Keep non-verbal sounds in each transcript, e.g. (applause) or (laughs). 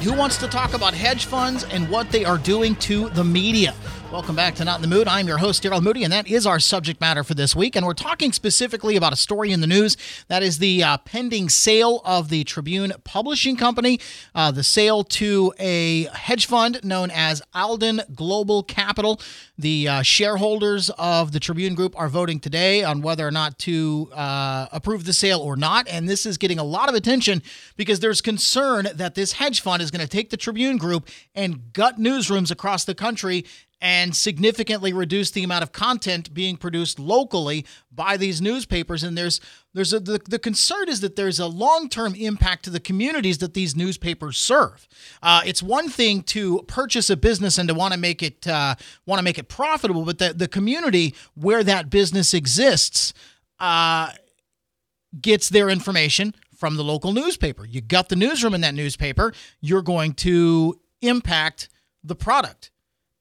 right, who wants to talk about hedge funds and what they are doing to the media? Welcome back to Not in the Mood. I'm your host, Daryl Moody, and that is our subject matter for this week. And we're talking specifically about a story in the news that is the uh, pending sale of the Tribune Publishing Company, uh, the sale to a hedge fund known as Alden Global Capital. The uh, shareholders of the Tribune Group are voting today on whether or not to uh, approve the sale or not. And this is getting a lot of attention because there's concern that this hedge fund is going to take the Tribune Group and gut newsrooms across the country and significantly reduce the amount of content being produced locally by these newspapers. And there's there's a the, the concern is that there's a long-term impact to the communities that these newspapers serve. Uh, it's one thing to purchase a business and to want to make it uh, want to make it profitable but the, the community where that business exists uh, gets their information from the local newspaper. You got the newsroom in that newspaper you're going to impact the product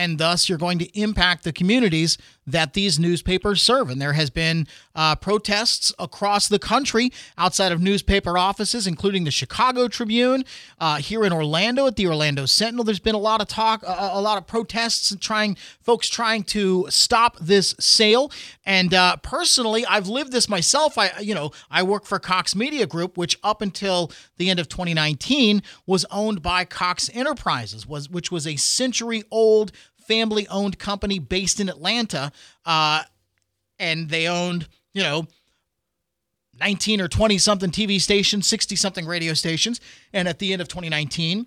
and thus you're going to impact the communities that these newspapers serve. And there has been uh, protests across the country outside of newspaper offices, including the Chicago Tribune, uh, here in Orlando at the Orlando Sentinel. There's been a lot of talk, uh, a lot of protests, and trying folks trying to stop this sale. And uh, personally, I've lived this myself. I, you know, I work for Cox Media Group, which up until the end of 2019 was owned by Cox Enterprises, was which was a century old family owned company based in Atlanta. Uh, and they owned, you know, 19 or 20 something TV stations, 60 something radio stations. And at the end of 2019,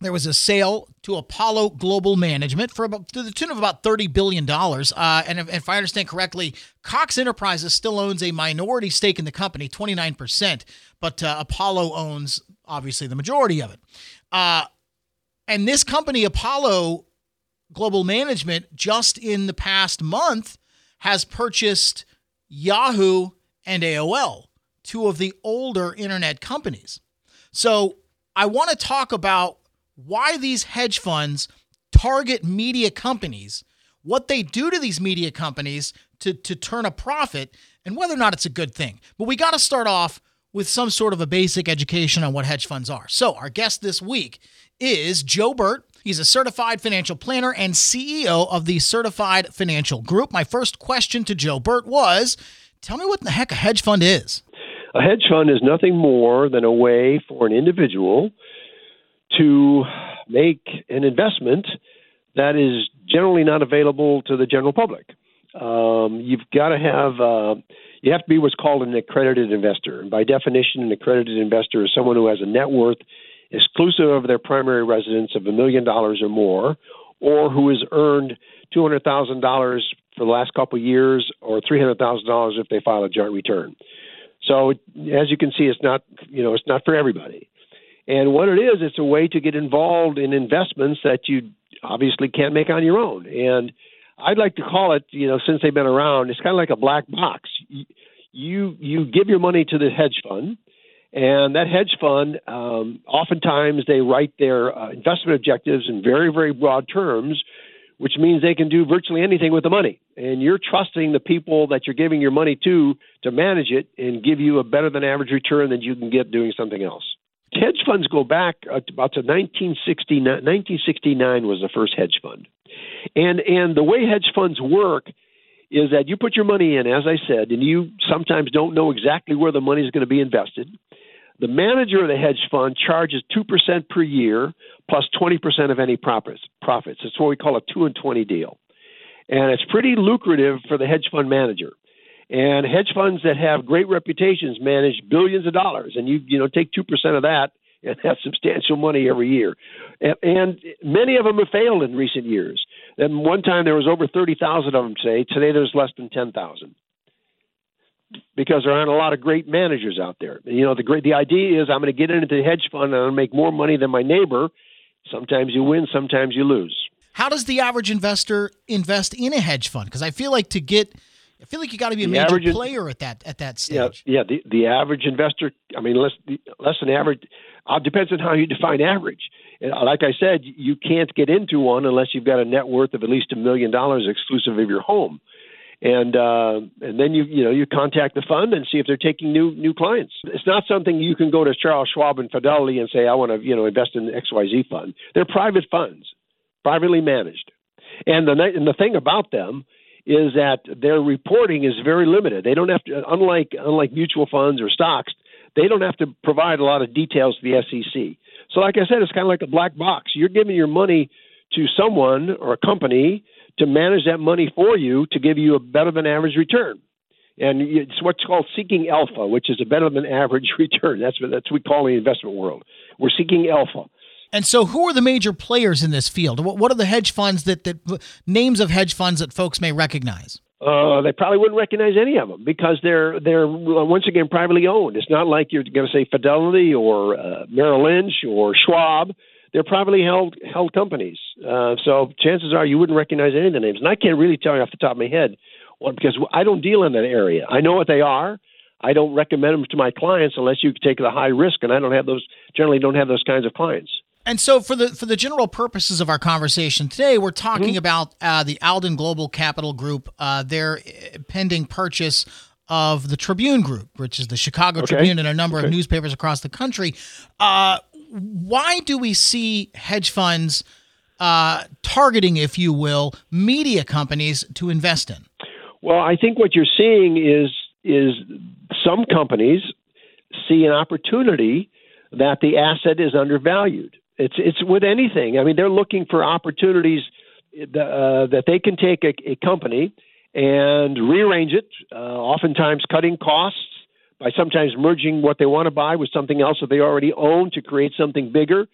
there was a sale to Apollo Global Management for about to the tune of about thirty billion dollars. Uh, and if, if, I understand correctly, Cox Enterprises still owns a minority stake in the company, twenty nine percent, but uh, Apollo owns obviously the majority of it. Uh, and this company, Apollo, Global Management just in the past month has purchased Yahoo and AOL, two of the older internet companies. So I want to talk about why these hedge funds target media companies, what they do to these media companies to, to turn a profit, and whether or not it's a good thing. But we got to start off with some sort of a basic education on what hedge funds are. So, our guest this week is Joe Burt. He's a certified financial planner and CEO of the Certified Financial Group. My first question to Joe Burt was tell me what the heck a hedge fund is. A hedge fund is nothing more than a way for an individual to make an investment that is generally not available to the general public. Um, you've got to have uh, you have to be what's called an accredited investor, and by definition, an accredited investor is someone who has a net worth exclusive of their primary residence of a million dollars or more, or who has earned two hundred thousand dollars for the last couple of years, or three hundred thousand dollars if they file a joint return. So as you can see, it's not you know it's not for everybody. And what it is, it's a way to get involved in investments that you obviously can't make on your own. And I'd like to call it, you know, since they've been around, it's kind of like a black box. You you give your money to the hedge fund and that hedge fund, um, oftentimes they write their uh, investment objectives in very, very broad terms, which means they can do virtually anything with the money. And you're trusting the people that you're giving your money to to manage it and give you a better than average return than you can get doing something else. Hedge funds go back uh, about to 1969. 1969 was the first hedge fund, and and the way hedge funds work is that you put your money in, as I said, and you sometimes don't know exactly where the money is going to be invested. The manager of the hedge fund charges 2% per year plus 20% of any profits. profits. It's what we call a 2 and 20 deal. And it's pretty lucrative for the hedge fund manager. And hedge funds that have great reputations manage billions of dollars, and you you know take two percent of that and have substantial money every year. And, and many of them have failed in recent years. And one time there was over thirty thousand of them. Say today there's less than ten thousand because there aren't a lot of great managers out there. You know, the great the idea is I'm going to get into the hedge fund and I'm going to make more money than my neighbor. Sometimes you win, sometimes you lose. How does the average investor invest in a hedge fund? Because I feel like to get I feel like you got to be a the major average, player at that at that stage. Yeah, yeah. The the average investor, I mean, less less than average. Uh, depends on how you define average. Like I said, you can't get into one unless you've got a net worth of at least a million dollars exclusive of your home. and uh, and then you you know you contact the fund and see if they're taking new new clients. It's not something you can go to Charles Schwab and Fidelity and say I want to you know invest in the XYZ fund. They're private funds, privately managed, and the and the thing about them is that their reporting is very limited. They don't have to unlike unlike mutual funds or stocks, they don't have to provide a lot of details to the SEC. So like I said, it's kind of like a black box. You're giving your money to someone or a company to manage that money for you to give you a better than average return. And it's what's called seeking alpha, which is a better than average (laughs) return. That's what, that's what we call in the investment world. We're seeking alpha. And so, who are the major players in this field? What, are the hedge funds that, that names of hedge funds that folks may recognize? Uh, they probably wouldn't recognize any of them because they're they're once again privately owned. It's not like you're going to say Fidelity or uh, Merrill Lynch or Schwab they're privately held held companies. Uh, so chances are you wouldn't recognize any of the names. And I can't really tell you off the top of my head well, because I don't deal in that area. I know what they are. I don't recommend them to my clients unless you take the high risk, and I don't have those. Generally, don't have those kinds of clients. And so, for the for the general purposes of our conversation today, we're talking mm-hmm. about uh, the Alden Global Capital Group, uh, their uh, pending purchase of the Tribune Group, which is the Chicago okay. Tribune and a number okay. of newspapers across the country. Uh, why do we see hedge funds uh, targeting, if you will, media companies to invest in? Well, I think what you're seeing is is some companies see an opportunity that the asset is undervalued. It's it's with anything. I mean, they're looking for opportunities uh, that they can take a, a company and rearrange it, uh, oftentimes cutting costs by sometimes merging what they want to buy with something else that they already own to create something bigger.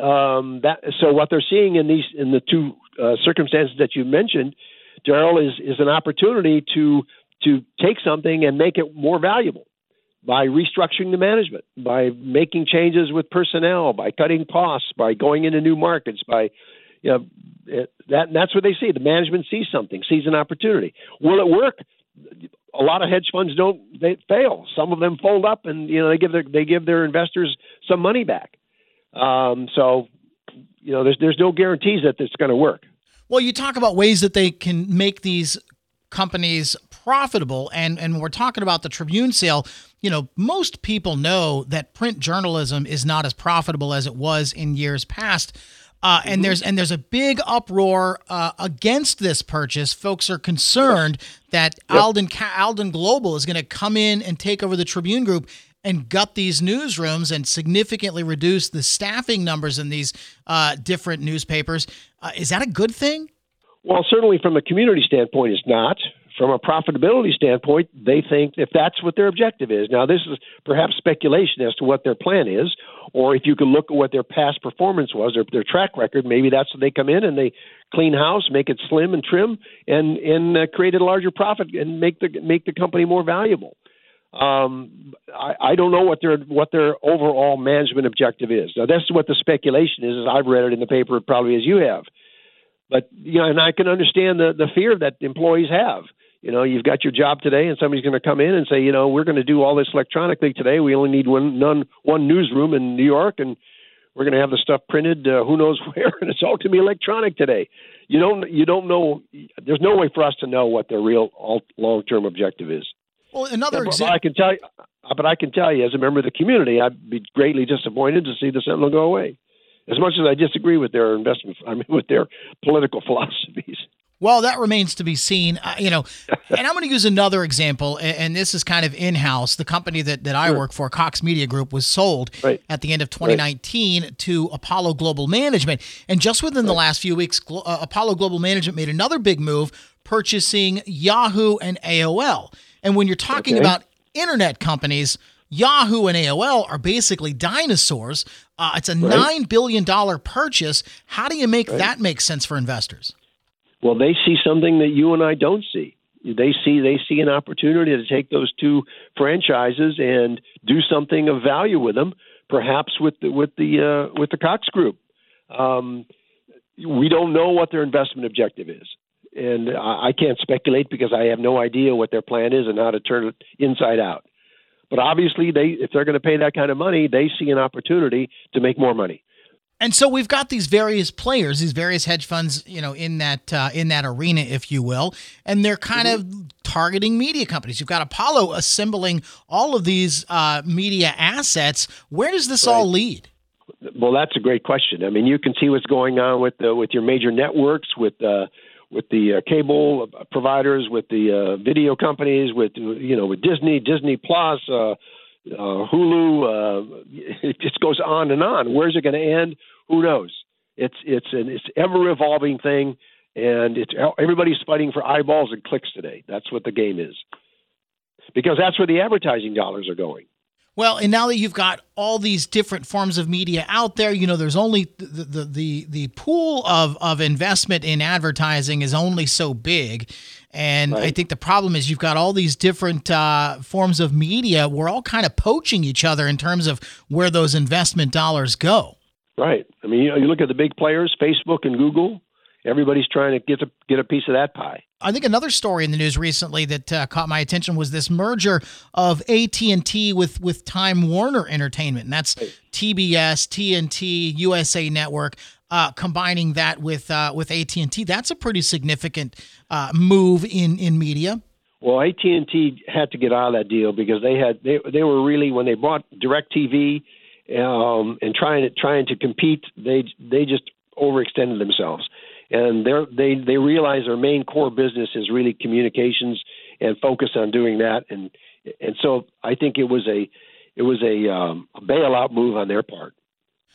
Um, that so what they're seeing in these in the two uh, circumstances that you mentioned, Daryl, is is an opportunity to to take something and make it more valuable by restructuring the management, by making changes with personnel, by cutting costs, by going into new markets, by you know, it, that that's what they see. The management sees something, sees an opportunity. Will it work? a lot of hedge funds don't they fail. Some of them fold up, and you know they give their they give their investors some money back. Um, so you know there's there's no guarantees that it's going to work. Well, you talk about ways that they can make these companies profitable, and and we're talking about the Tribune sale. You know, most people know that print journalism is not as profitable as it was in years past. Uh, and mm-hmm. there's and there's a big uproar uh, against this purchase. Folks are concerned that yep. Alden Alden Global is going to come in and take over the Tribune Group and gut these newsrooms and significantly reduce the staffing numbers in these uh, different newspapers. Uh, is that a good thing? Well, certainly from a community standpoint, it's not from a profitability standpoint, they think if that's what their objective is. Now, this is perhaps speculation as to what their plan is, or if you can look at what their past performance was, or their track record, maybe that's what they come in and they clean house, make it slim and trim, and and uh, create a larger profit and make the make the company more valuable. Um, I, I don't know what their what their overall management objective is. Now, that's what the speculation is. As I've read it in the paper, probably as you have. But you know, and I can understand the the fear that employees have you know you've got your job today and somebody's going to come in and say you know we're going to do all this electronically today. We only need one none one newsroom in new york and we're going to have the stuff printed uh, who knows (laughs) where and it's all going to be electronic today. You don't you don't know there's no way for us to know what their real long term objective is. Well another example i can tell you but i can tell you as a member of the community i'd be greatly disappointed to see the sentinel go away. As much as i disagree with their investment (laughs) i mean with their political (laughs) philosophies well, that remains to be seen. Uh, you know, (laughs) and I'm going to use another example, and, and this is kind of in house. The company that, that I sure. work for, Cox Media Group, was sold right. at the end of 2019 right. to Apollo Global Management. And just within right. the last few weeks, uh, Apollo Global Management made another big move, purchasing Yahoo and AOL. And when you're talking okay. about internet companies, Yahoo and AOL are basically dinosaurs. Uh, it's a $9 billion purchase. How do you make that make sense for investors? Well, they see something that you and I don't see. They see they see an opportunity to take those two franchises and do something of value with them, perhaps with the with the uh, with the Cox Group. Um, we don't know what their investment objective is, and I, I can't speculate because I have no idea what their plan is and how to turn it inside out. But obviously, they if they're going to pay that kind of money, they see an opportunity to make more money. And so we've got these various players, these various hedge funds, you know, in that uh, in that arena, if you will, and they're kind mm-hmm. of targeting media companies. You've got Apollo assembling all of these uh, media assets. Where does this right. all lead? Well, that's a great question. I mean, you can see what's going on with uh, with your major networks, with uh, with the uh, cable providers, with the uh, video companies, with you know, with Disney, Disney Plus, uh, uh, Hulu. Uh, (laughs) it just goes on and on. Where's it going to end? Who knows? It's it's an it's ever evolving thing, and it's everybody's fighting for eyeballs and clicks today. That's what the game is, because that's where the advertising dollars are going. Well, and now that you've got all these different forms of media out there, you know, there's only the the the, the pool of of investment in advertising is only so big. And right. I think the problem is you've got all these different uh, forms of media. We're all kind of poaching each other in terms of where those investment dollars go. Right. I mean, you, know, you look at the big players, Facebook and Google. Everybody's trying to get a get a piece of that pie. I think another story in the news recently that uh, caught my attention was this merger of AT and T with with Time Warner Entertainment, and that's TBS, TNT, USA Network. Uh, combining that with uh, with AT and T, that's a pretty significant uh, move in in media. Well, AT and T had to get out of that deal because they had they they were really when they bought Directv um, and trying to trying to compete, they they just overextended themselves, and they they they realize their main core business is really communications and focus on doing that, and and so I think it was a it was a, um, a bailout move on their part.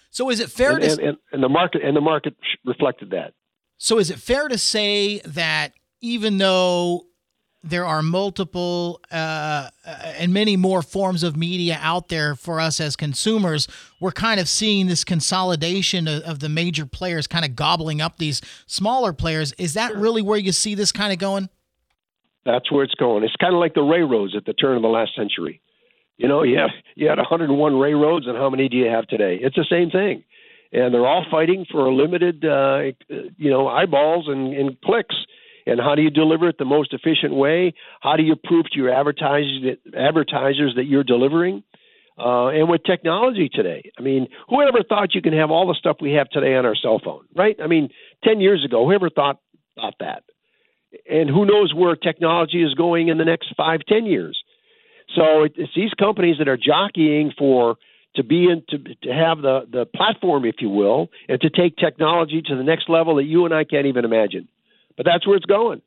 So is it fair and, to and, and, and the market and the market reflected that. So is it fair to say that even though there are multiple uh, uh, and many more forms of media out there for us as consumers. We're kind of seeing this consolidation of, of the major players kind of gobbling up these smaller players. Is that really where you see this kind of going? That's where it's going. It's kind of like the railroads at the turn of the last century. You know, you, have, you had 101 railroads, and how many do you have today? It's the same thing. And they're all fighting for a limited, uh, you know, eyeballs and, and clicks and how do you deliver it the most efficient way? How do you prove to your advertisers that, advertisers that you're delivering? Uh, and with technology today, I mean, who ever thought you can have all the stuff we have today on our cell phone, right? I mean, 10 years ago, whoever thought, thought that? And who knows where technology is going in the next five, ten years? So it's these companies that are jockeying for to be in to, to have the the platform, if you will, and to take technology to the next level that you and I can't even imagine but that's where it's going.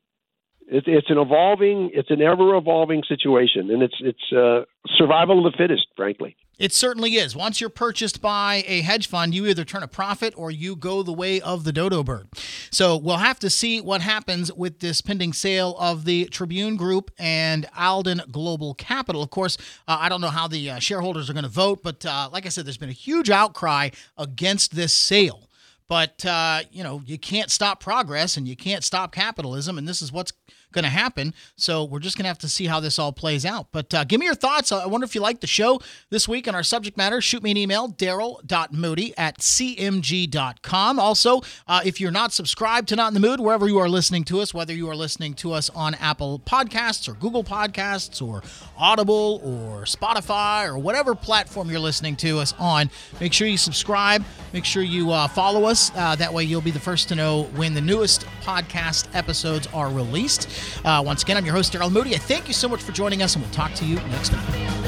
It's, it's an evolving, it's an ever evolving situation, and it's it's uh, survival of the fittest, frankly. It certainly is. Once you're purchased by a hedge fund, you either turn a profit or you go the way of the dodo bird. So we'll have to see what happens with this pending sale of the Tribune Group and Alden Global Capital. Of course, uh, I don't know how the uh, shareholders are going to vote, but uh, like I said, there's been a huge outcry against this sale. But, uh, you know, you can't stop progress and you can't stop capitalism. And this is what's going to happen. So we're just going to have to see how this all plays out. But uh, give me your thoughts. I wonder if you like the show this week on our subject matter. Shoot me an email, daryl.moody at cmg.com. Also, uh, if you're not subscribed to Not in the Mood, wherever you are listening to us, whether you are listening to us on Apple Podcasts or Google Podcasts or Audible or Spotify or whatever platform you're listening to us on, make sure you subscribe. Make sure you uh, follow us. Uh, that way, you'll be the first to know when the newest podcast episodes are released. Uh, once again, I'm your host, Daryl Moody. I thank you so much for joining us, and we'll talk to you next time.